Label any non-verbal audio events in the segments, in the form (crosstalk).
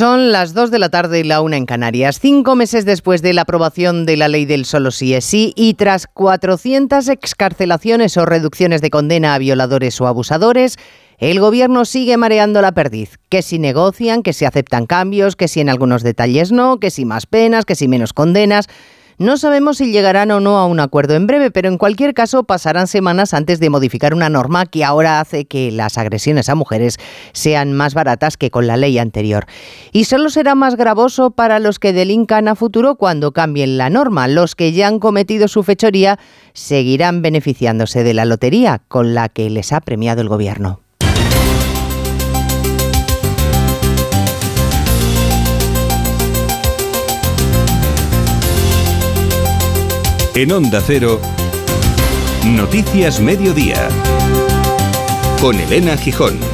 Son las 2 de la tarde y la una en Canarias. Cinco meses después de la aprobación de la ley del solo sí es sí y tras 400 excarcelaciones o reducciones de condena a violadores o abusadores, el gobierno sigue mareando la perdiz. Que si negocian, que si aceptan cambios, que si en algunos detalles no, que si más penas, que si menos condenas. No sabemos si llegarán o no a un acuerdo en breve, pero en cualquier caso pasarán semanas antes de modificar una norma que ahora hace que las agresiones a mujeres sean más baratas que con la ley anterior. Y solo será más gravoso para los que delincan a futuro cuando cambien la norma. Los que ya han cometido su fechoría seguirán beneficiándose de la lotería con la que les ha premiado el gobierno. En Onda Cero, Noticias Mediodía, con Elena Gijón.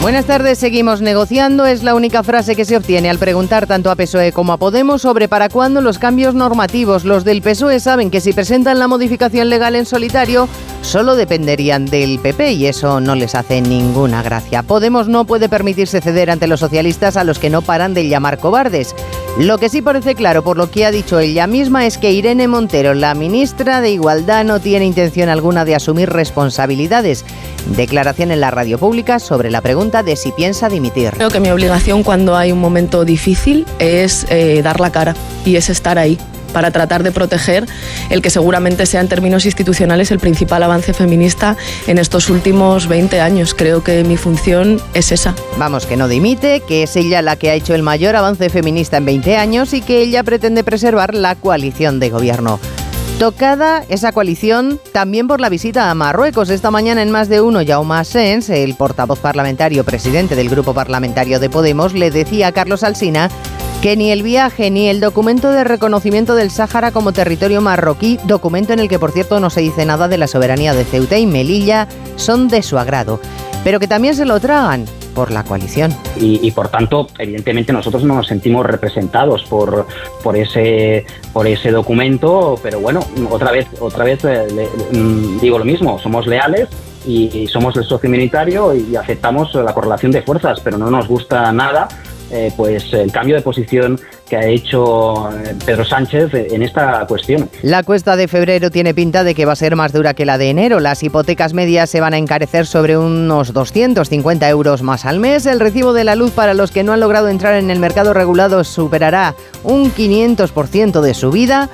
Buenas tardes, seguimos negociando. Es la única frase que se obtiene al preguntar tanto a PSOE como a Podemos sobre para cuándo los cambios normativos. Los del PSOE saben que si presentan la modificación legal en solitario, solo dependerían del PP y eso no les hace ninguna gracia. Podemos no puede permitirse ceder ante los socialistas a los que no paran de llamar cobardes. Lo que sí parece claro por lo que ha dicho ella misma es que Irene Montero, la ministra de Igualdad, no tiene intención alguna de asumir responsabilidades. Declaración en la radio pública sobre la pregunta de si piensa dimitir. Creo que mi obligación cuando hay un momento difícil es eh, dar la cara y es estar ahí para tratar de proteger el que seguramente sea en términos institucionales el principal avance feminista en estos últimos 20 años. Creo que mi función es esa. Vamos, que no dimite, que es ella la que ha hecho el mayor avance feminista en 20 años y que ella pretende preservar la coalición de gobierno. Tocada esa coalición también por la visita a Marruecos. Esta mañana en más de uno, Jaume Sens, el portavoz parlamentario presidente del grupo parlamentario de Podemos, le decía a Carlos Alsina que ni el viaje ni el documento de reconocimiento del Sáhara como territorio marroquí, documento en el que por cierto no se dice nada de la soberanía de Ceuta y Melilla, son de su agrado, pero que también se lo tragan por la coalición. Y, por tanto, evidentemente nosotros no nos sentimos representados por, por, ese, por ese documento, pero bueno, otra vez, otra vez eh, mm, digo lo mismo, somos leales y, somos el socio militario y aceptamos la correlación de fuerzas, pero no nos gusta nada eh, pues el cambio de posición que ha hecho eh, Pedro Sánchez en esta cuestión. La cuesta de febrero tiene pinta de que va a ser más dura que la de enero. Las hipotecas medias se van a encarecer sobre unos 250 euros más al mes. El recibo de la luz para los que no han logrado entrar en el mercado regulado superará un 500% de subida.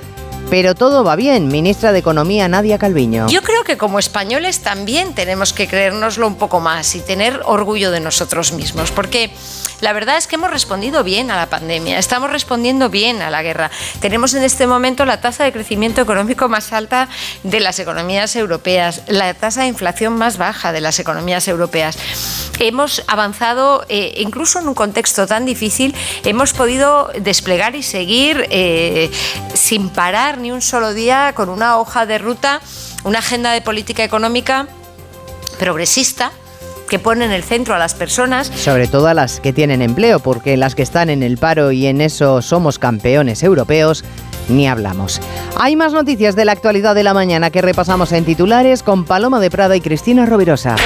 Pero todo va bien, ministra de Economía Nadia Calviño. Yo creo que como españoles también tenemos que creérnoslo un poco más y tener orgullo de nosotros mismos, porque la verdad es que hemos respondido bien a la pandemia, estamos respondiendo bien a la guerra. Tenemos en este momento la tasa de crecimiento económico más alta de las economías europeas, la tasa de inflación más baja de las economías europeas. Hemos avanzado, eh, incluso en un contexto tan difícil, hemos podido desplegar y seguir eh, sin parar ni un solo día con una hoja de ruta, una agenda de política económica progresista que pone en el centro a las personas. Sobre todo a las que tienen empleo, porque las que están en el paro y en eso somos campeones europeos, ni hablamos. Hay más noticias de la actualidad de la mañana que repasamos en titulares con Paloma de Prada y Cristina Rovirosa.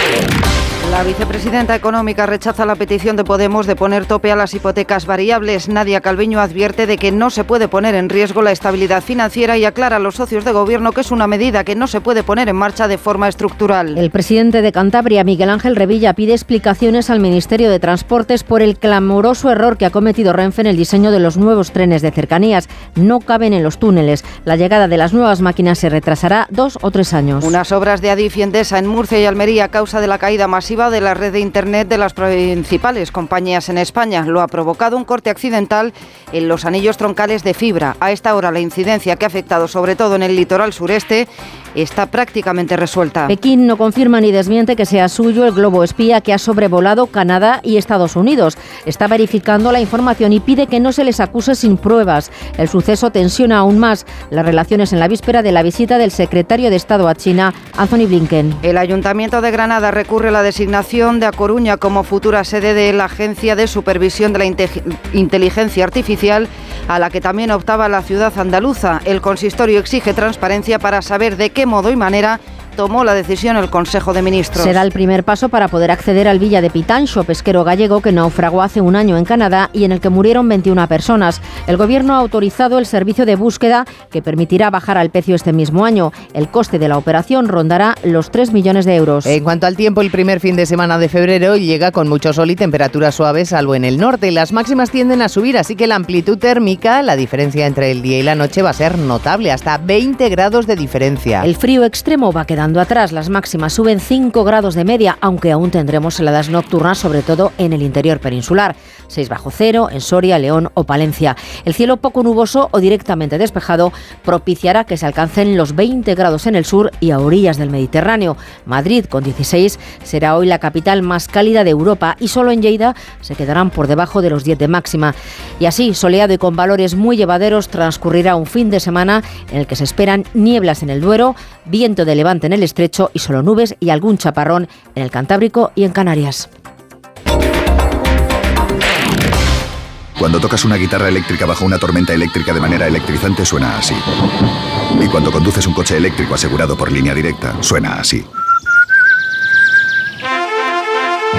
La vicepresidenta económica rechaza la petición de Podemos de poner tope a las hipotecas variables. Nadia Calviño advierte de que no se puede poner en riesgo la estabilidad financiera y aclara a los socios de gobierno que es una medida que no se puede poner en marcha de forma estructural. El presidente de Cantabria, Miguel Ángel Revilla, pide explicaciones al Ministerio de Transportes por el clamoroso error que ha cometido Renfe en el diseño de los nuevos trenes de cercanías. No caben en los túneles. La llegada de las nuevas máquinas se retrasará dos o tres años. Unas obras de Adif y Endesa en Murcia y Almería a causa de la caída masiva de la red de Internet de las principales compañías en España. Lo ha provocado un corte accidental en los anillos troncales de fibra. A esta hora la incidencia que ha afectado sobre todo en el litoral sureste está prácticamente resuelta. Pekín no confirma ni desmiente que sea suyo el globo espía que ha sobrevolado Canadá y Estados Unidos. Está verificando la información y pide que no se les acuse sin pruebas. El suceso tensiona aún más las relaciones en la víspera de la visita del secretario de Estado a China, Anthony Blinken. El Ayuntamiento de Granada recurre a la designación de A Coruña como futura sede de la Agencia de Supervisión de la Inteligencia Artificial, a la que también optaba la ciudad andaluza. El consistorio exige transparencia para saber de qué modo y manera tomó la decisión el Consejo de Ministros. Será el primer paso para poder acceder al Villa de Pitancho, pesquero gallego que naufragó hace un año en Canadá y en el que murieron 21 personas. El Gobierno ha autorizado el servicio de búsqueda que permitirá bajar al pecio este mismo año. El coste de la operación rondará los 3 millones de euros. En cuanto al tiempo, el primer fin de semana de febrero llega con mucho sol y temperaturas suaves, salvo en el norte. Las máximas tienden a subir, así que la amplitud térmica, la diferencia entre el día y la noche va a ser notable, hasta 20 grados de diferencia. El frío extremo va quedando atrás, las máximas suben 5 grados de media, aunque aún tendremos heladas nocturnas, sobre todo en el interior peninsular. 6 bajo cero en Soria, León o Palencia. El cielo poco nuboso o directamente despejado propiciará que se alcancen los 20 grados en el sur y a orillas del Mediterráneo. Madrid, con 16, será hoy la capital más cálida de Europa y solo en Lleida se quedarán por debajo de los 10 de máxima. Y así, soleado y con valores muy llevaderos, transcurrirá un fin de semana en el que se esperan nieblas en el Duero, viento de levante en el estrecho y solo nubes y algún chaparrón en el Cantábrico y en Canarias. Cuando tocas una guitarra eléctrica bajo una tormenta eléctrica de manera electrizante suena así. Y cuando conduces un coche eléctrico asegurado por línea directa, suena así.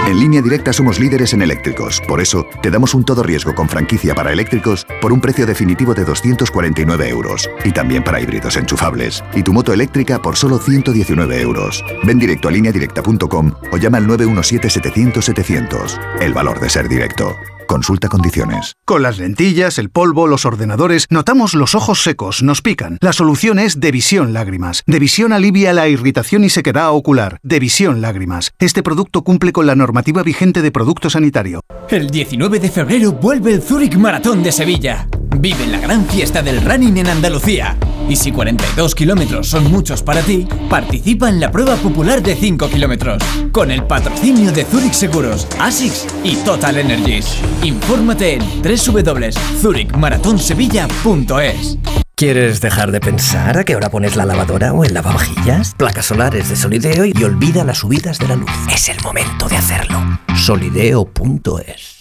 En línea directa somos líderes en eléctricos, por eso te damos un todo riesgo con franquicia para eléctricos por un precio definitivo de 249 euros y también para híbridos enchufables y tu moto eléctrica por solo 119 euros. Ven directo a lineadirecta.com o llama al 917-700-700. El valor de ser directo. Consulta condiciones. Con las lentillas, el polvo, los ordenadores, notamos los ojos secos, nos pican. La solución es Devisión Lágrimas. Devisión alivia la irritación y sequedad ocular. Devisión Lágrimas. Este producto cumple con la normativa vigente de producto sanitario. El 19 de febrero vuelve el Zurich Maratón de Sevilla. Vive la gran fiesta del running en Andalucía. Y si 42 kilómetros son muchos para ti, participa en la prueba popular de 5 kilómetros. Con el patrocinio de Zurich Seguros, ASICS y Total Energies. Infórmate en www.zurichmaratonsevilla.es. ¿Quieres dejar de pensar a qué hora pones la lavadora o el lavavajillas? Placas solares de Solideo y olvida las subidas de la luz. Es el momento de hacerlo. Solideo.es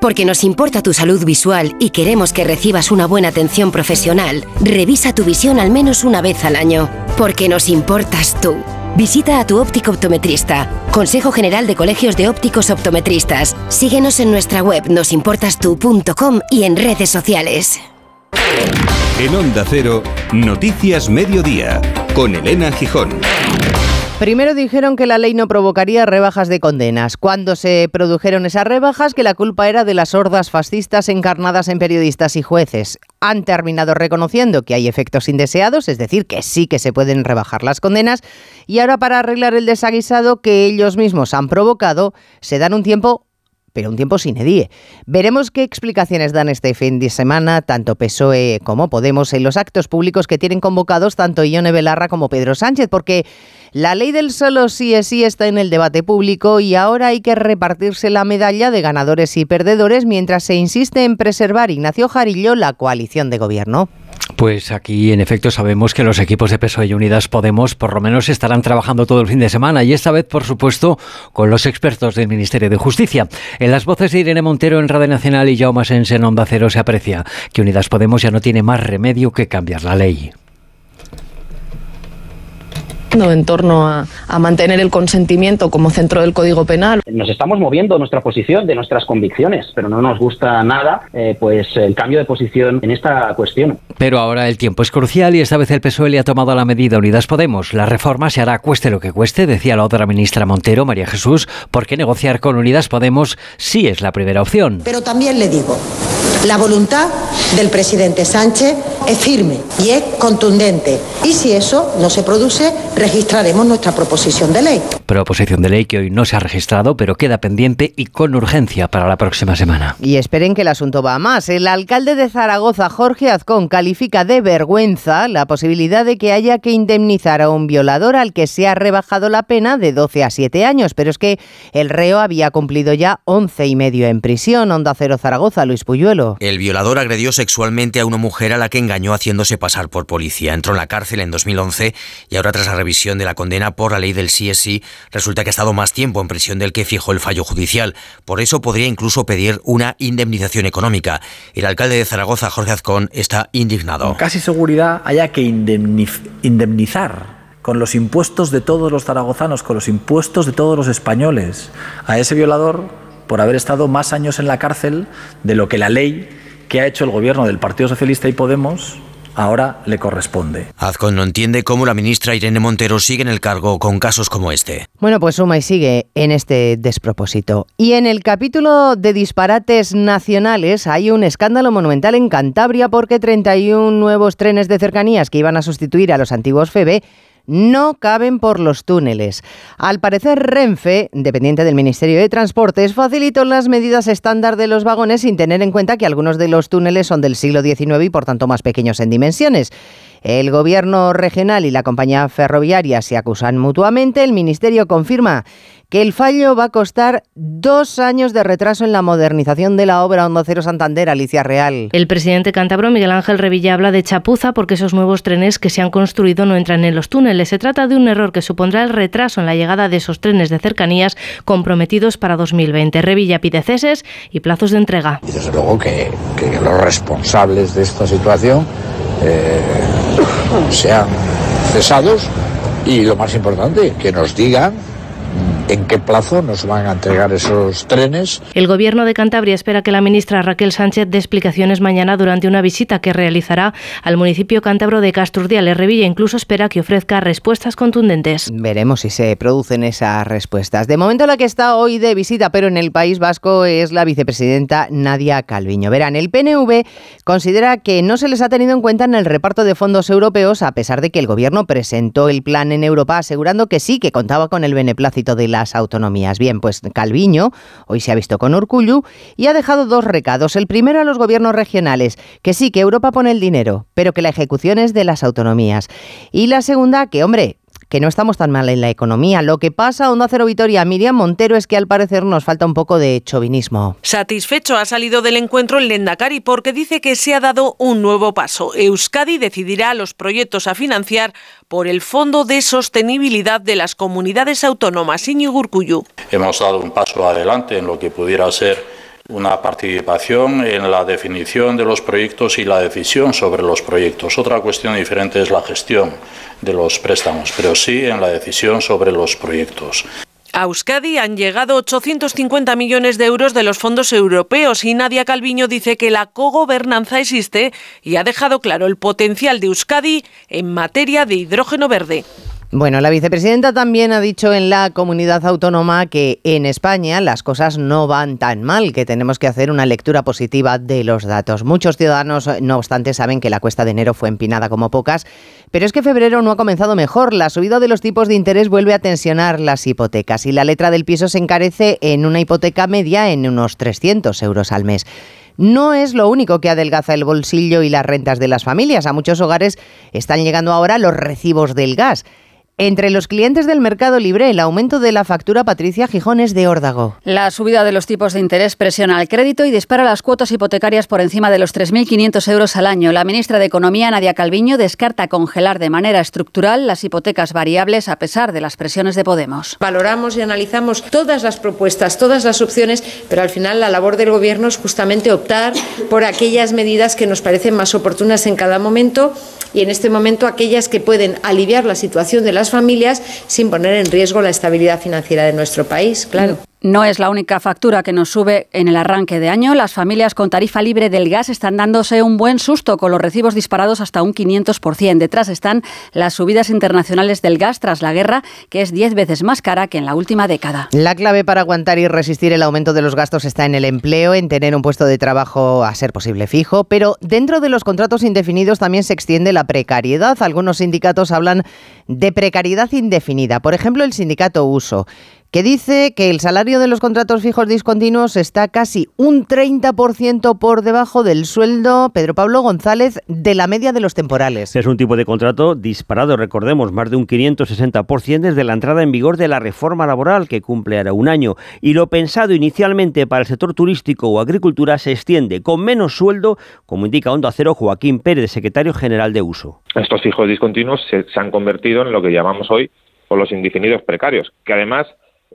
porque nos importa tu salud visual y queremos que recibas una buena atención profesional, revisa tu visión al menos una vez al año. Porque nos importas tú. Visita a tu óptico optometrista. Consejo General de Colegios de Ópticos Optometristas. Síguenos en nuestra web nosimportastu.com y en redes sociales. En Onda Cero, Noticias Mediodía, con Elena Gijón. Primero dijeron que la ley no provocaría rebajas de condenas. Cuando se produjeron esas rebajas, que la culpa era de las hordas fascistas encarnadas en periodistas y jueces. Han terminado reconociendo que hay efectos indeseados, es decir, que sí que se pueden rebajar las condenas. Y ahora, para arreglar el desaguisado que ellos mismos han provocado, se dan un tiempo pero un tiempo sin edie. Veremos qué explicaciones dan este fin de semana tanto PSOE como Podemos en los actos públicos que tienen convocados tanto Ione Belarra como Pedro Sánchez, porque la ley del solo sí es sí está en el debate público y ahora hay que repartirse la medalla de ganadores y perdedores mientras se insiste en preservar Ignacio Jarillo la coalición de gobierno. Pues aquí, en efecto, sabemos que los equipos de PSOE y Unidas Podemos por lo menos estarán trabajando todo el fin de semana y esta vez, por supuesto, con los expertos del Ministerio de Justicia. En las voces de Irene Montero en Radio Nacional y Jaume Sense en Onda Cero se aprecia que Unidas Podemos ya no tiene más remedio que cambiar la ley en torno a, a, mantener el consentimiento como centro del Código Penal. Nos estamos moviendo nuestra posición de nuestras convicciones, pero no nos gusta nada eh, pues el cambio de posición en esta cuestión. Pero ahora el tiempo es crucial y esta vez el PSOE le ha tomado la medida Unidas Podemos. La reforma se hará cueste lo que cueste, decía la otra ministra Montero, María Jesús, porque negociar con Unidas Podemos sí es la primera opción. Pero también le digo, la voluntad del presidente Sánchez es firme y es contundente. Y si eso no se produce, registraremos nuestra proposición de ley. Proposición de ley que hoy no se ha registrado, pero queda pendiente y con urgencia para la próxima semana. Y esperen que el asunto va a más. El alcalde de Zaragoza, Jorge Azcón, califica de vergüenza la posibilidad de que haya que indemnizar a un violador al que se ha rebajado la pena de 12 a 7 años. Pero es que el reo había cumplido ya 11 y medio en prisión. Onda Cero Zaragoza, Luis Puyuelo. El violador agredió sexualmente a una mujer a la que engañó haciéndose pasar por policía. Entró en la cárcel en 2011 y ahora tras la revisión de la condena por la ley del CSI resulta que ha estado más tiempo en prisión del que fijó el fallo judicial. Por eso podría incluso pedir una indemnización económica. El alcalde de Zaragoza, Jorge Azcón, está indignado. Con casi seguridad haya que indemnizar con los impuestos de todos los zaragozanos, con los impuestos de todos los españoles, a ese violador por haber estado más años en la cárcel de lo que la ley que ha hecho el gobierno del Partido Socialista y Podemos ahora le corresponde. Azcon no entiende cómo la ministra Irene Montero sigue en el cargo con casos como este. Bueno, pues suma y sigue en este despropósito. Y en el capítulo de disparates nacionales hay un escándalo monumental en Cantabria porque 31 nuevos trenes de cercanías que iban a sustituir a los antiguos FEBE no caben por los túneles. Al parecer, Renfe, dependiente del Ministerio de Transportes, facilitó las medidas estándar de los vagones sin tener en cuenta que algunos de los túneles son del siglo XIX y por tanto más pequeños en dimensiones. El gobierno regional y la compañía ferroviaria se acusan mutuamente. El Ministerio confirma que el fallo va a costar dos años de retraso en la modernización de la obra Hondo Cero Santander, Alicia Real. El presidente cántabro Miguel Ángel Revilla habla de chapuza porque esos nuevos trenes que se han construido no entran en los túneles. Se trata de un error que supondrá el retraso en la llegada de esos trenes de cercanías comprometidos para 2020. Revilla pide ceses y plazos de entrega. Y desde luego que, que los responsables de esta situación eh, (coughs) sean cesados y lo más importante, que nos digan en qué plazo nos van a entregar esos trenes. El Gobierno de Cantabria espera que la ministra Raquel Sánchez dé explicaciones mañana durante una visita que realizará al municipio cántabro de Casturdiales. Revilla incluso espera que ofrezca respuestas contundentes. Veremos si se producen esas respuestas. De momento la que está hoy de visita, pero en el País Vasco, es la vicepresidenta Nadia Calviño. Verán, el PNV considera que no se les ha tenido en cuenta en el reparto de fondos europeos, a pesar de que el Gobierno presentó el plan en Europa asegurando que sí, que contaba con el beneplácito de la autonomías. Bien, pues Calviño hoy se ha visto con Urcullu y ha dejado dos recados. El primero a los gobiernos regionales, que sí, que Europa pone el dinero, pero que la ejecución es de las autonomías. Y la segunda, que hombre, que no estamos tan mal en la economía. Lo que pasa, Onda Cero Vitoria, Miriam Montero, es que al parecer nos falta un poco de chauvinismo. Satisfecho ha salido del encuentro el Lendakari porque dice que se ha dado un nuevo paso. Euskadi decidirá los proyectos a financiar por el Fondo de Sostenibilidad de las Comunidades Autónomas, Iñigo Hemos dado un paso adelante en lo que pudiera ser una participación en la definición de los proyectos y la decisión sobre los proyectos. Otra cuestión diferente es la gestión de los préstamos, pero sí en la decisión sobre los proyectos. A Euskadi han llegado 850 millones de euros de los fondos europeos y Nadia Calviño dice que la cogobernanza existe y ha dejado claro el potencial de Euskadi en materia de hidrógeno verde. Bueno, la vicepresidenta también ha dicho en la comunidad autónoma que en España las cosas no van tan mal, que tenemos que hacer una lectura positiva de los datos. Muchos ciudadanos, no obstante, saben que la cuesta de enero fue empinada como pocas, pero es que febrero no ha comenzado mejor. La subida de los tipos de interés vuelve a tensionar las hipotecas y la letra del piso se encarece en una hipoteca media en unos 300 euros al mes no es lo único que adelgaza el bolsillo y las rentas de las familias. A muchos hogares están llegando ahora los recibos del gas. Entre los clientes del mercado libre, el aumento de la factura Patricia Gijones de Órdago. La subida de los tipos de interés presiona el crédito y dispara las cuotas hipotecarias por encima de los 3.500 euros al año. La ministra de Economía, Nadia Calviño, descarta congelar de manera estructural las hipotecas variables a pesar de las presiones de Podemos. Valoramos y analizamos todas las propuestas, todas las opciones, pero al final la labor del Gobierno es justamente optar por aquellas medidas que nos parecen más oportunas en cada momento y en este momento aquellas que pueden aliviar la situación de las familias sin poner en riesgo la estabilidad financiera de nuestro país, claro. No es la única factura que nos sube en el arranque de año. Las familias con tarifa libre del gas están dándose un buen susto con los recibos disparados hasta un 500%. Detrás están las subidas internacionales del gas tras la guerra, que es 10 veces más cara que en la última década. La clave para aguantar y resistir el aumento de los gastos está en el empleo, en tener un puesto de trabajo a ser posible fijo, pero dentro de los contratos indefinidos también se extiende la precariedad. Algunos sindicatos hablan de precariedad indefinida. Por ejemplo, el sindicato Uso que dice que el salario de los contratos fijos discontinuos está casi un 30% por debajo del sueldo, Pedro Pablo González, de la media de los temporales. Es un tipo de contrato disparado, recordemos, más de un 560% desde la entrada en vigor de la reforma laboral que cumple ahora un año. Y lo pensado inicialmente para el sector turístico o agricultura se extiende con menos sueldo, como indica Onda Cero Joaquín Pérez, secretario general de Uso. Estos fijos discontinuos se, se han convertido en lo que llamamos hoy o los indefinidos precarios, que además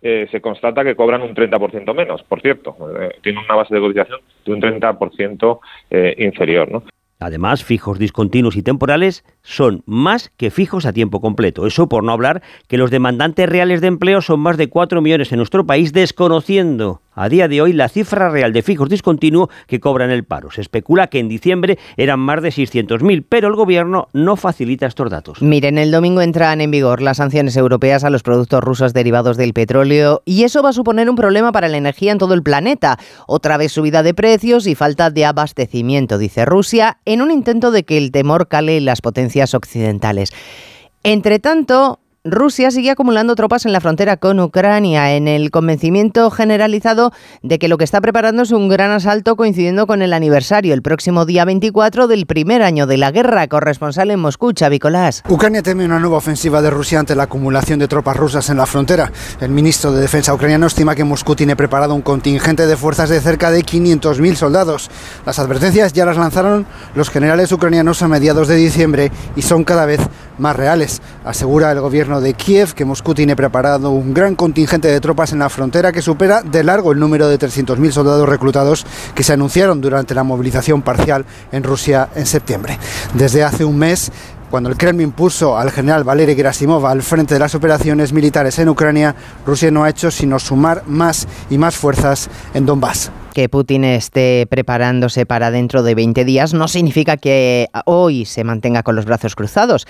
eh, se constata que cobran un 30% menos, por cierto. Eh, tiene una base de cotización de un 30% eh, inferior. ¿no? Además, fijos discontinuos y temporales son más que fijos a tiempo completo. Eso por no hablar que los demandantes reales de empleo son más de 4 millones en nuestro país, desconociendo a día de hoy la cifra real de fijos discontinuos que cobran el paro. Se especula que en diciembre eran más de 600.000, pero el gobierno no facilita estos datos. Miren, el domingo entran en vigor las sanciones europeas a los productos rusos derivados del petróleo y eso va a suponer un problema para la energía en todo el planeta. Otra vez subida de precios y falta de abastecimiento, dice Rusia, en un intento de que el temor cale en las potencias occidentales. Entre tanto, Rusia sigue acumulando tropas en la frontera con Ucrania, en el convencimiento generalizado de que lo que está preparando es un gran asalto coincidiendo con el aniversario, el próximo día 24 del primer año de la guerra. Corresponsal en Moscú, Chavicolás. Ucrania teme una nueva ofensiva de Rusia ante la acumulación de tropas rusas en la frontera. El ministro de Defensa ucraniano estima que Moscú tiene preparado un contingente de fuerzas de cerca de 500.000 soldados. Las advertencias ya las lanzaron los generales ucranianos a mediados de diciembre y son cada vez más reales, asegura el gobierno de Kiev que Moscú tiene preparado un gran contingente de tropas en la frontera que supera de largo el número de 300.000 soldados reclutados que se anunciaron durante la movilización parcial en Rusia en septiembre. Desde hace un mes cuando el Kremlin puso al general Valery Gerasimov al frente de las operaciones militares en Ucrania, Rusia no ha hecho sino sumar más y más fuerzas en Donbass que Putin esté preparándose para dentro de 20 días no significa que hoy se mantenga con los brazos cruzados.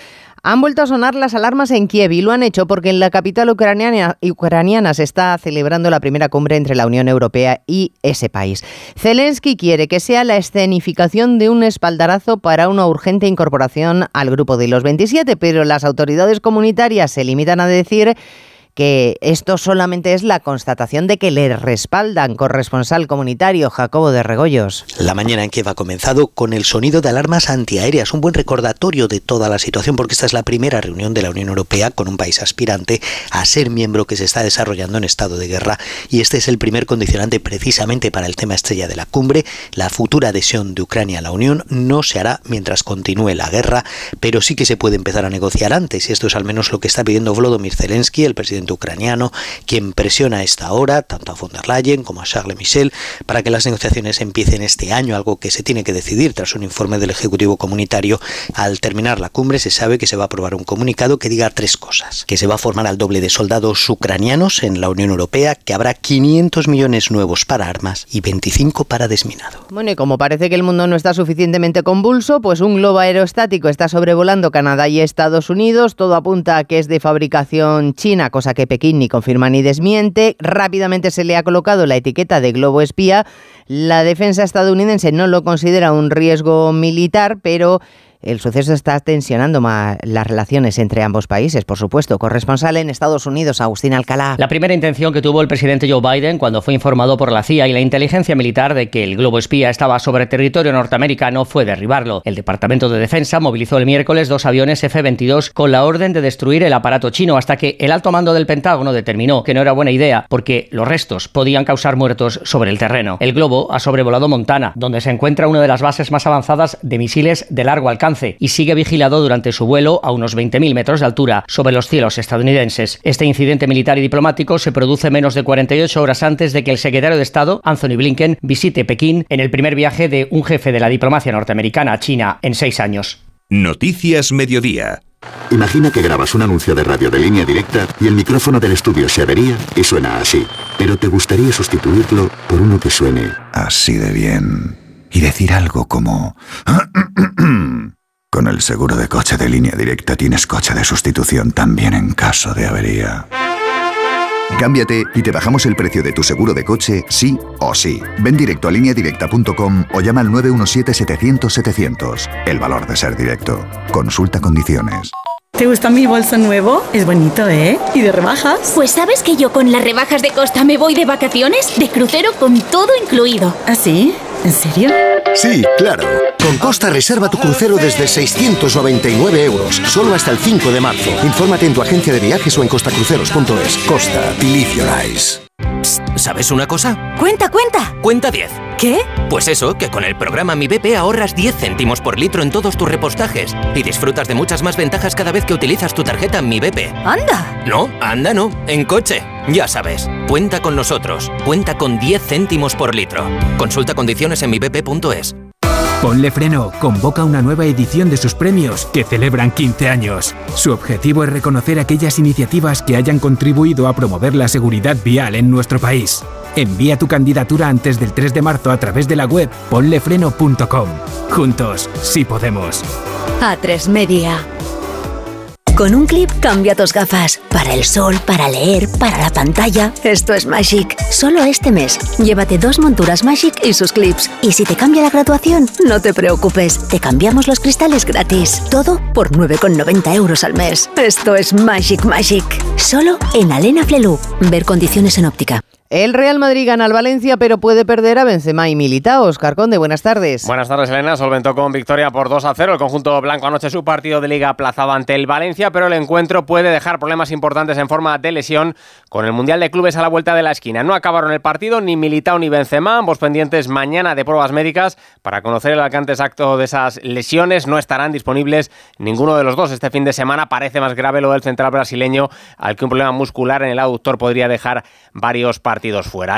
Han vuelto a sonar las alarmas en Kiev y lo han hecho porque en la capital ucraniana, ucraniana se está celebrando la primera cumbre entre la Unión Europea y ese país. Zelensky quiere que sea la escenificación de un espaldarazo para una urgente incorporación al grupo de los 27, pero las autoridades comunitarias se limitan a decir que esto solamente es la constatación de que le respaldan corresponsal comunitario Jacobo de Regoyos. La mañana en Kiev ha comenzado con el sonido de alarmas antiaéreas, un buen recordatorio de toda la situación porque esta es la primera reunión de la Unión Europea con un país aspirante a ser miembro que se está desarrollando en estado de guerra y este es el primer condicionante precisamente para el tema estrella de la cumbre. La futura adhesión de Ucrania a la Unión no se hará mientras continúe la guerra, pero sí que se puede empezar a negociar antes y esto es al menos lo que está pidiendo Volodymyr Zelensky, el presidente ucraniano, quien presiona a esta hora tanto a von der Leyen como a Charles Michel para que las negociaciones empiecen este año, algo que se tiene que decidir tras un informe del Ejecutivo Comunitario. Al terminar la cumbre se sabe que se va a aprobar un comunicado que diga tres cosas, que se va a formar al doble de soldados ucranianos en la Unión Europea, que habrá 500 millones nuevos para armas y 25 para desminado. Bueno, y como parece que el mundo no está suficientemente convulso, pues un globo aerostático está sobrevolando Canadá y Estados Unidos, todo apunta a que es de fabricación china, cosa que Pekín ni confirma ni desmiente. Rápidamente se le ha colocado la etiqueta de globo espía. La defensa estadounidense no lo considera un riesgo militar, pero el suceso está tensionando más las relaciones entre ambos países, por supuesto. Corresponsal en Estados Unidos, Agustín Alcalá. La primera intención que tuvo el presidente Joe Biden cuando fue informado por la CIA y la inteligencia militar de que el globo espía estaba sobre territorio norteamericano fue derribarlo. El Departamento de Defensa movilizó el miércoles dos aviones F-22 con la orden de destruir el aparato chino hasta que el alto mando del Pentágono determinó que no era buena idea porque los restos podían causar muertos sobre el terreno. El globo ha sobrevolado Montana, donde se encuentra una de las bases más avanzadas de misiles de largo alcance y sigue vigilado durante su vuelo a unos 20.000 metros de altura sobre los cielos estadounidenses. Este incidente militar y diplomático se produce menos de 48 horas antes de que el secretario de Estado, Anthony Blinken, visite Pekín en el primer viaje de un jefe de la diplomacia norteamericana a China en seis años. Noticias Mediodía. Imagina que grabas un anuncio de radio de línea directa y el micrófono del estudio se avería y suena así. Pero te gustaría sustituirlo por uno que suene así de bien. Y decir algo como... (clears throat) Con el seguro de coche de línea directa tienes coche de sustitución también en caso de avería. Cámbiate y te bajamos el precio de tu seguro de coche, sí o sí. Ven directo a lineadirecta.com o llama al 917-700-700. El valor de ser directo. Consulta condiciones. ¿Te gusta mi bolso nuevo? Es bonito, ¿eh? ¿Y de rebajas? Pues sabes que yo con las rebajas de Costa me voy de vacaciones, de crucero con todo incluido. ¿Ah, sí? ¿En serio? Sí, claro. Con Costa reserva tu crucero desde 699 euros, solo hasta el 5 de marzo. Infórmate en tu agencia de viajes o en costacruceros.es. Costa, live your eyes. ¿Sabes una cosa? Cuenta, cuenta. Cuenta 10. ¿Qué? Pues eso, que con el programa Mi BP ahorras 10 céntimos por litro en todos tus repostajes y disfrutas de muchas más ventajas cada vez que utilizas tu tarjeta Mi BP. ¡Anda! No, anda no, en coche. Ya sabes, cuenta con nosotros. Cuenta con 10 céntimos por litro. Consulta condiciones en mibp.es. Ponle Freno convoca una nueva edición de sus premios que celebran 15 años. Su objetivo es reconocer aquellas iniciativas que hayan contribuido a promover la seguridad vial en nuestro país. Envía tu candidatura antes del 3 de marzo a través de la web ponlefreno.com. Juntos, sí podemos. A3 Media. Con un clip cambia tus gafas. Para el sol, para leer, para la pantalla. Esto es Magic. Solo este mes. Llévate dos monturas Magic y sus clips. Y si te cambia la graduación, no te preocupes. Te cambiamos los cristales gratis. Todo por 9,90 euros al mes. Esto es Magic Magic. Solo en Alena Flelu. Ver condiciones en óptica. El Real Madrid gana al Valencia, pero puede perder a Benzema y Militao. Oscar Conde, buenas tardes. Buenas tardes, Elena. Solventó con victoria por 2 a 0. El conjunto blanco anoche su partido de liga aplazado ante el Valencia, pero el encuentro puede dejar problemas importantes en forma de lesión con el Mundial de Clubes a la vuelta de la esquina. No acabaron el partido ni Militao ni Benzema, ambos pendientes mañana de pruebas médicas para conocer el alcance exacto de esas lesiones. No estarán disponibles ninguno de los dos este fin de semana. Parece más grave lo del central brasileño, al que un problema muscular en el aductor podría dejar varios partidos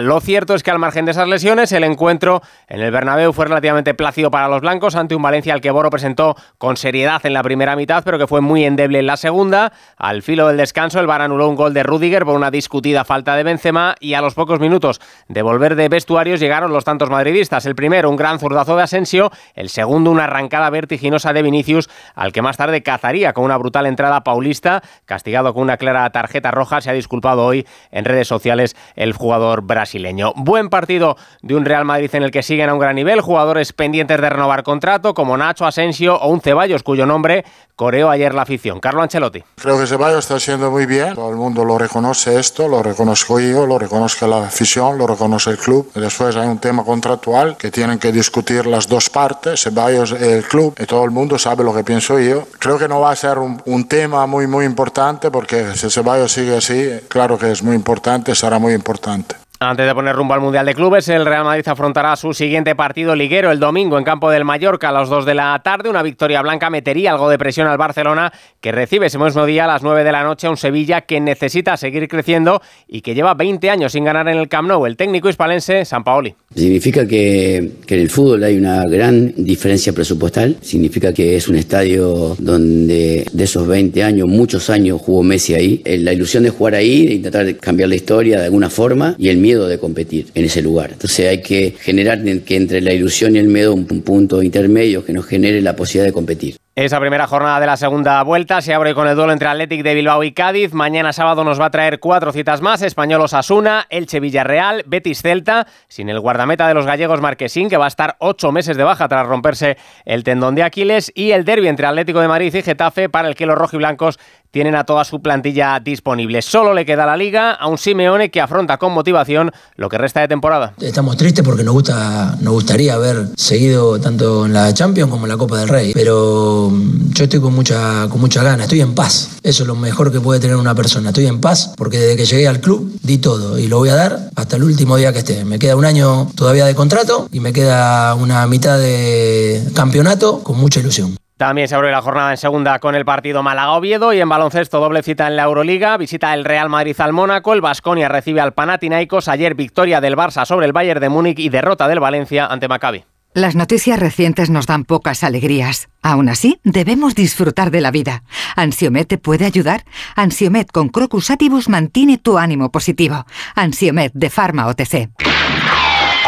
Lo cierto es que al margen de esas lesiones, el encuentro en el Bernabéu fue relativamente plácido para los blancos ante un Valencia al que Boro presentó con seriedad en la primera mitad, pero que fue muy endeble en la segunda. Al filo del descanso, el Bar anuló un gol de Rudiger por una discutida falta de Benzema y a los pocos minutos de volver de vestuarios llegaron los tantos madridistas. El primero, un gran zurdazo de Asensio, el segundo, una arrancada vertiginosa de Vinicius, al que más tarde cazaría con una brutal entrada paulista, castigado con una clara tarjeta roja. Se ha disculpado hoy en redes sociales el jugador jugador brasileño. Buen partido de un Real Madrid en el que siguen a un gran nivel, jugadores pendientes de renovar contrato como Nacho Asensio o un Ceballos cuyo nombre coreó ayer la afición. Carlo Ancelotti. Creo que Ceballos está haciendo muy bien, todo el mundo lo reconoce esto, lo reconozco yo, lo reconozco la afición, lo reconoce el club. Después hay un tema contractual que tienen que discutir las dos partes, Ceballos y el club, y todo el mundo sabe lo que pienso yo. Creo que no va a ser un, un tema muy muy importante porque si Ceballos sigue así, claro que es muy importante, será muy importante. Antes de poner rumbo al Mundial de Clubes, el Real Madrid afrontará su siguiente partido liguero el domingo en campo del Mallorca a las 2 de la tarde. Una victoria blanca metería algo de presión al Barcelona, que recibe ese mismo día a las 9 de la noche a un Sevilla que necesita seguir creciendo y que lleva 20 años sin ganar en el Camp Nou. El técnico hispalense, San Paoli. Significa que, que en el fútbol hay una gran diferencia presupuestal. Significa que es un estadio donde de esos 20 años, muchos años jugó Messi ahí. La ilusión de jugar ahí, de intentar cambiar la historia de alguna forma y el miedo de competir en ese lugar. Entonces hay que generar que entre la ilusión y el miedo un, punto intermedio que nos genere la posibilidad de competir. Esa primera jornada de la segunda vuelta se abre con el duelo entre Athletic de Bilbao y Cádiz. Mañana sábado nos va a traer cuatro citas más: Español Osasuna, Elche Villarreal, Betis Celta, sin el guardameta de los gallegos Marquesín, que va a estar ocho meses de baja tras romperse el tendón de Aquiles, y el derby entre Atlético de Madrid y Getafe, para el que los rojiblancos tienen a toda su plantilla disponible. Solo le queda la liga a un Simeone que afronta con motivación lo que resta de temporada. Estamos tristes porque nos, gusta, nos gustaría haber seguido tanto en la Champions como en la Copa del Rey, pero mm, yo estoy con mucha, con mucha gana, estoy en paz. Eso es lo mejor que puede tener una persona. Estoy en paz porque desde que llegué al club di todo y lo voy a dar hasta el último día que esté. Me queda un año todavía de contrato y me queda una mitad de campeonato con mucha ilusión. También se abre la jornada en segunda con el partido Málaga-Oviedo y en baloncesto doble cita en la Euroliga. Visita el Real Madrid al Mónaco, el Basconia recibe al Panathinaikos. Ayer victoria del Barça sobre el Bayern de Múnich y derrota del Valencia ante Maccabi. Las noticias recientes nos dan pocas alegrías. Aún así, debemos disfrutar de la vida. ¿Ansiomet te puede ayudar? Ansiomet con Crocus Atibus mantiene tu ánimo positivo. Ansiomet de Pharma OTC.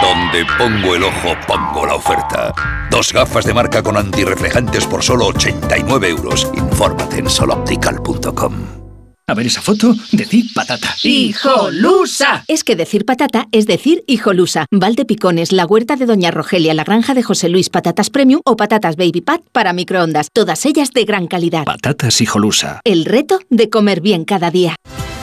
Donde pongo el ojo, pongo la oferta. Dos gafas de marca con antirreflejantes por solo 89 euros. Infórmate en soloptical.com. A ver esa foto, decir patata. ¡Hijolusa! Es que decir patata es decir hijolusa. Valde Picones, la huerta de Doña Rogelia, la granja de José Luis, patatas premium o patatas baby pat para microondas. Todas ellas de gran calidad. Patatas hijolusa. El reto de comer bien cada día.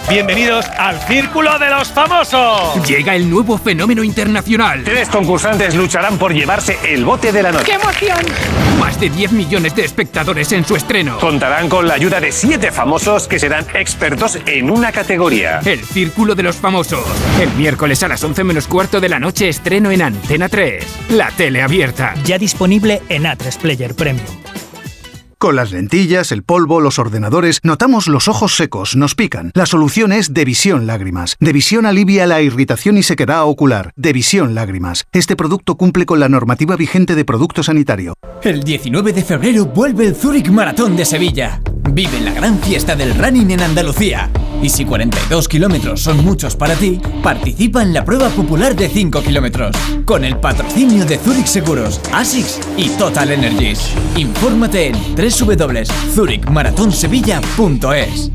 Bienvenidos al Círculo de los Famosos. Llega el nuevo fenómeno internacional. Tres concursantes lucharán por llevarse el bote de la noche. ¡Qué emoción! Más de 10 millones de espectadores en su estreno. Contarán con la ayuda de siete famosos que serán expertos en una categoría. El Círculo de los Famosos. El miércoles a las 11 menos cuarto de la noche estreno en Antena 3. La tele abierta. Ya disponible en A3 Player Premium. Con las lentillas, el polvo, los ordenadores, notamos los ojos secos, nos pican. La solución es Devisión Lágrimas. Devisión alivia la irritación y sequedad ocular. Devisión Lágrimas. Este producto cumple con la normativa vigente de producto sanitario. El 19 de febrero vuelve el Zurich Maratón de Sevilla. Vive la gran fiesta del running en Andalucía. Y si 42 kilómetros son muchos para ti, participa en la prueba popular de 5 kilómetros. Con el patrocinio de Zurich Seguros, ASICS y Total Energies. Infórmate en www.zurichmaratonsevilla.es.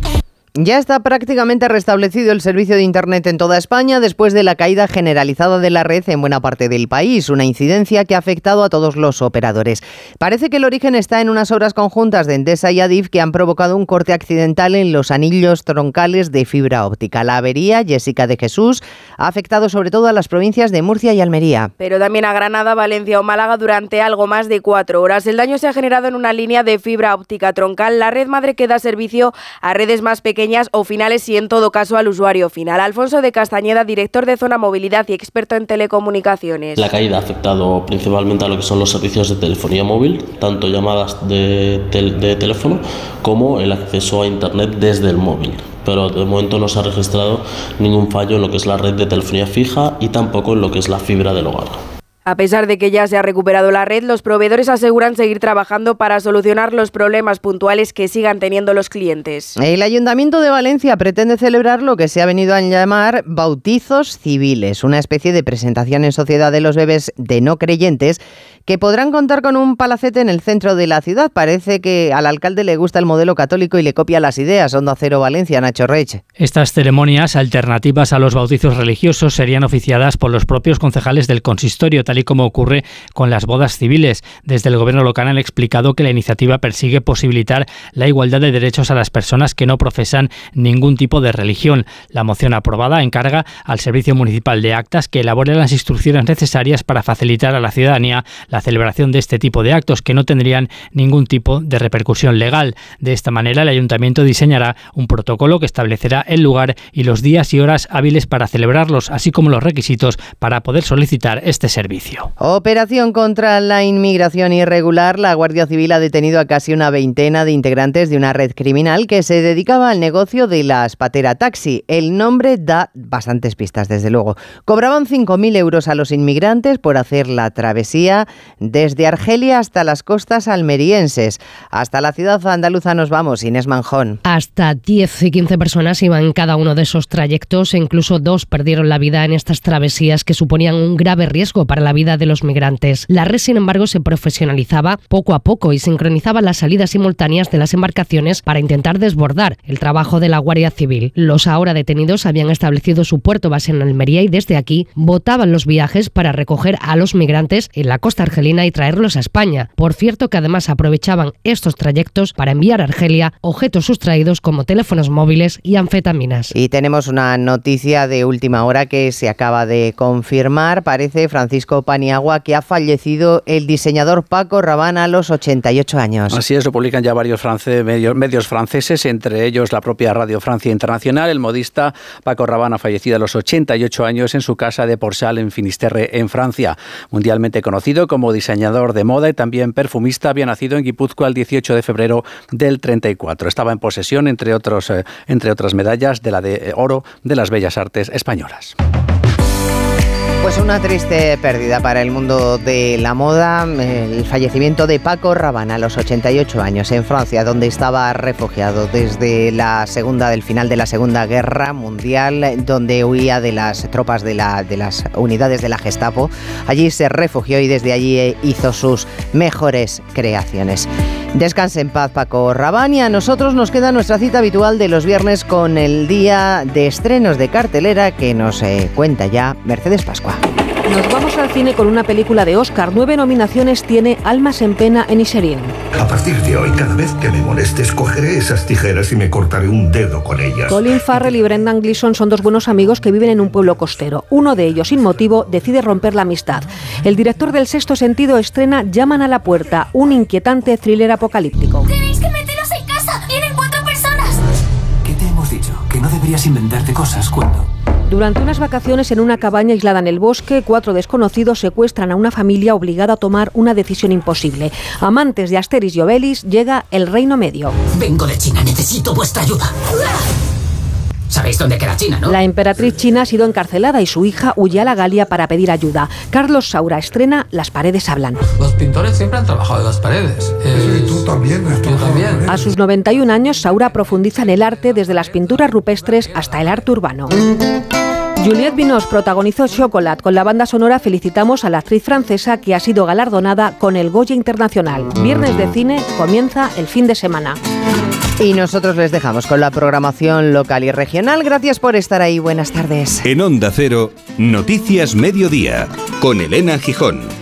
Ya está prácticamente restablecido el servicio de Internet en toda España después de la caída generalizada de la red en buena parte del país, una incidencia que ha afectado a todos los operadores. Parece que el origen está en unas obras conjuntas de Endesa y Adif que han provocado un corte accidental en los anillos troncales de fibra óptica. La avería, Jessica de Jesús, ha afectado sobre todo a las provincias de Murcia y Almería. Pero también a Granada, Valencia o Málaga durante algo más de cuatro horas. El daño se ha generado en una línea de fibra óptica troncal. La red madre que da servicio a redes más pequeñas o finales y en todo caso al usuario final. Alfonso de Castañeda, director de Zona Movilidad y experto en telecomunicaciones. La caída ha afectado principalmente a lo que son los servicios de telefonía móvil, tanto llamadas de, de teléfono como el acceso a Internet desde el móvil pero de momento no se ha registrado ningún fallo en lo que es la red de telefonía fija y tampoco en lo que es la fibra del hogar. A pesar de que ya se ha recuperado la red, los proveedores aseguran seguir trabajando para solucionar los problemas puntuales que sigan teniendo los clientes. El Ayuntamiento de Valencia pretende celebrar lo que se ha venido a llamar bautizos civiles, una especie de presentación en sociedad de los bebés de no creyentes que podrán contar con un palacete en el centro de la ciudad. Parece que al alcalde le gusta el modelo católico y le copia las ideas. Onda Cero Valencia, Nacho Reche. Estas ceremonias alternativas a los bautizos religiosos serían oficiadas por los propios concejales del consistorio, tal y como ocurre con las bodas civiles. Desde el gobierno local han explicado que la iniciativa persigue posibilitar la igualdad de derechos a las personas que no profesan ningún tipo de religión. La moción aprobada encarga al Servicio Municipal de Actas que elabore las instrucciones necesarias para facilitar a la ciudadanía la celebración de este tipo de actos que no tendrían ningún tipo de repercusión legal. De esta manera, el ayuntamiento diseñará un protocolo que establecerá el lugar y los días y horas hábiles para celebrarlos, así como los requisitos para poder solicitar este servicio. Operación contra la inmigración irregular. La Guardia Civil ha detenido a casi una veintena de integrantes de una red criminal que se dedicaba al negocio de las patera taxi. El nombre da bastantes pistas, desde luego. Cobraban 5.000 euros a los inmigrantes por hacer la travesía desde Argelia hasta las costas almerienses. Hasta la ciudad andaluza nos vamos, Inés Manjón. Hasta 10 y 15 personas iban en cada uno de esos trayectos e incluso dos perdieron la vida en estas travesías que suponían un grave riesgo para la vida de los migrantes. La red, sin embargo, se profesionalizaba poco a poco y sincronizaba las salidas simultáneas de las embarcaciones para intentar desbordar el trabajo de la Guardia Civil. Los ahora detenidos habían establecido su puerto base en Almería y desde aquí votaban los viajes para recoger a los migrantes en la costa argelina y traerlos a España. Por cierto que además aprovechaban estos trayectos para enviar a Argelia objetos sustraídos como teléfonos móviles y anfetaminas. Y tenemos una noticia de última hora que se acaba de confirmar. Parece Francisco Paniagua que ha fallecido el diseñador Paco Rabanne a los 88 años. Así es, lo publican ya varios medios, franceses, entre ellos la propia Radio Francia Internacional. El modista Paco Rabanne ha fallecido a los 88 años en su casa de Porchal en Finisterre, en Francia. Mundialmente conocido como diseñador de moda y también perfumista, había nacido en Guipúzcoa el 18 de febrero del 34. Estaba en posesión, entre, otros, eh, entre otras medallas, de la de oro de las Bellas Artes Españolas. Pues una triste pérdida para el mundo de la moda, el fallecimiento de Paco Rabanne a los 88 años en Francia, donde estaba refugiado desde la segunda del final de la Segunda Guerra Mundial, donde huía de las tropas de, de las unidades de la Gestapo. Allí se refugió y desde allí hizo sus mejores creaciones. Descanse en paz Paco Rabanne y a nosotros nos queda nuestra cita habitual de los viernes con el día de estrenos de cartelera que nos eh, cuenta ya Mercedes Pascua. Nos vamos al cine con una película de Oscar. Nueve nominaciones tiene Almas en Pena en Iserín. A partir de hoy, cada vez que me molestes, cogeré esas tijeras y me cortaré un dedo con ellas. Colin Farrell y Brendan Gleeson son dos buenos amigos que viven en un pueblo costero. Uno de ellos, sin motivo, decide romper la amistad. El director del sexto sentido estrena Llaman a la puerta, un inquietante thriller apocalíptico. Tenéis que meteros en casa. Vienen cuatro personas. ¿Qué te hemos dicho? Que no deberías inventarte cosas cuando Durante unas vacaciones en una cabaña aislada en el bosque, cuatro desconocidos secuestran a una familia obligada a tomar una decisión imposible. Amantes de Asteris y Obelis, llega el Reino Medio. Vengo de China, necesito vuestra ayuda. Sabéis dónde queda China, ¿no? La emperatriz china ha sido encarcelada y su hija huye a la Galia para pedir ayuda. Carlos Saura estrena Las paredes hablan. Los pintores siempre han trabajado en las paredes. Y tú también, Yo también. A sus 91 años, Saura profundiza en el arte desde las pinturas rupestres hasta el arte urbano. Juliette Binoche protagonizó Chocolat. Con la banda sonora felicitamos a la actriz francesa que ha sido galardonada con el Goya Internacional. Viernes de cine comienza el fin de semana. Y nosotros les dejamos con la programación local y regional. Gracias por estar ahí. Buenas tardes. En Onda Cero, Noticias Mediodía, con Elena Gijón.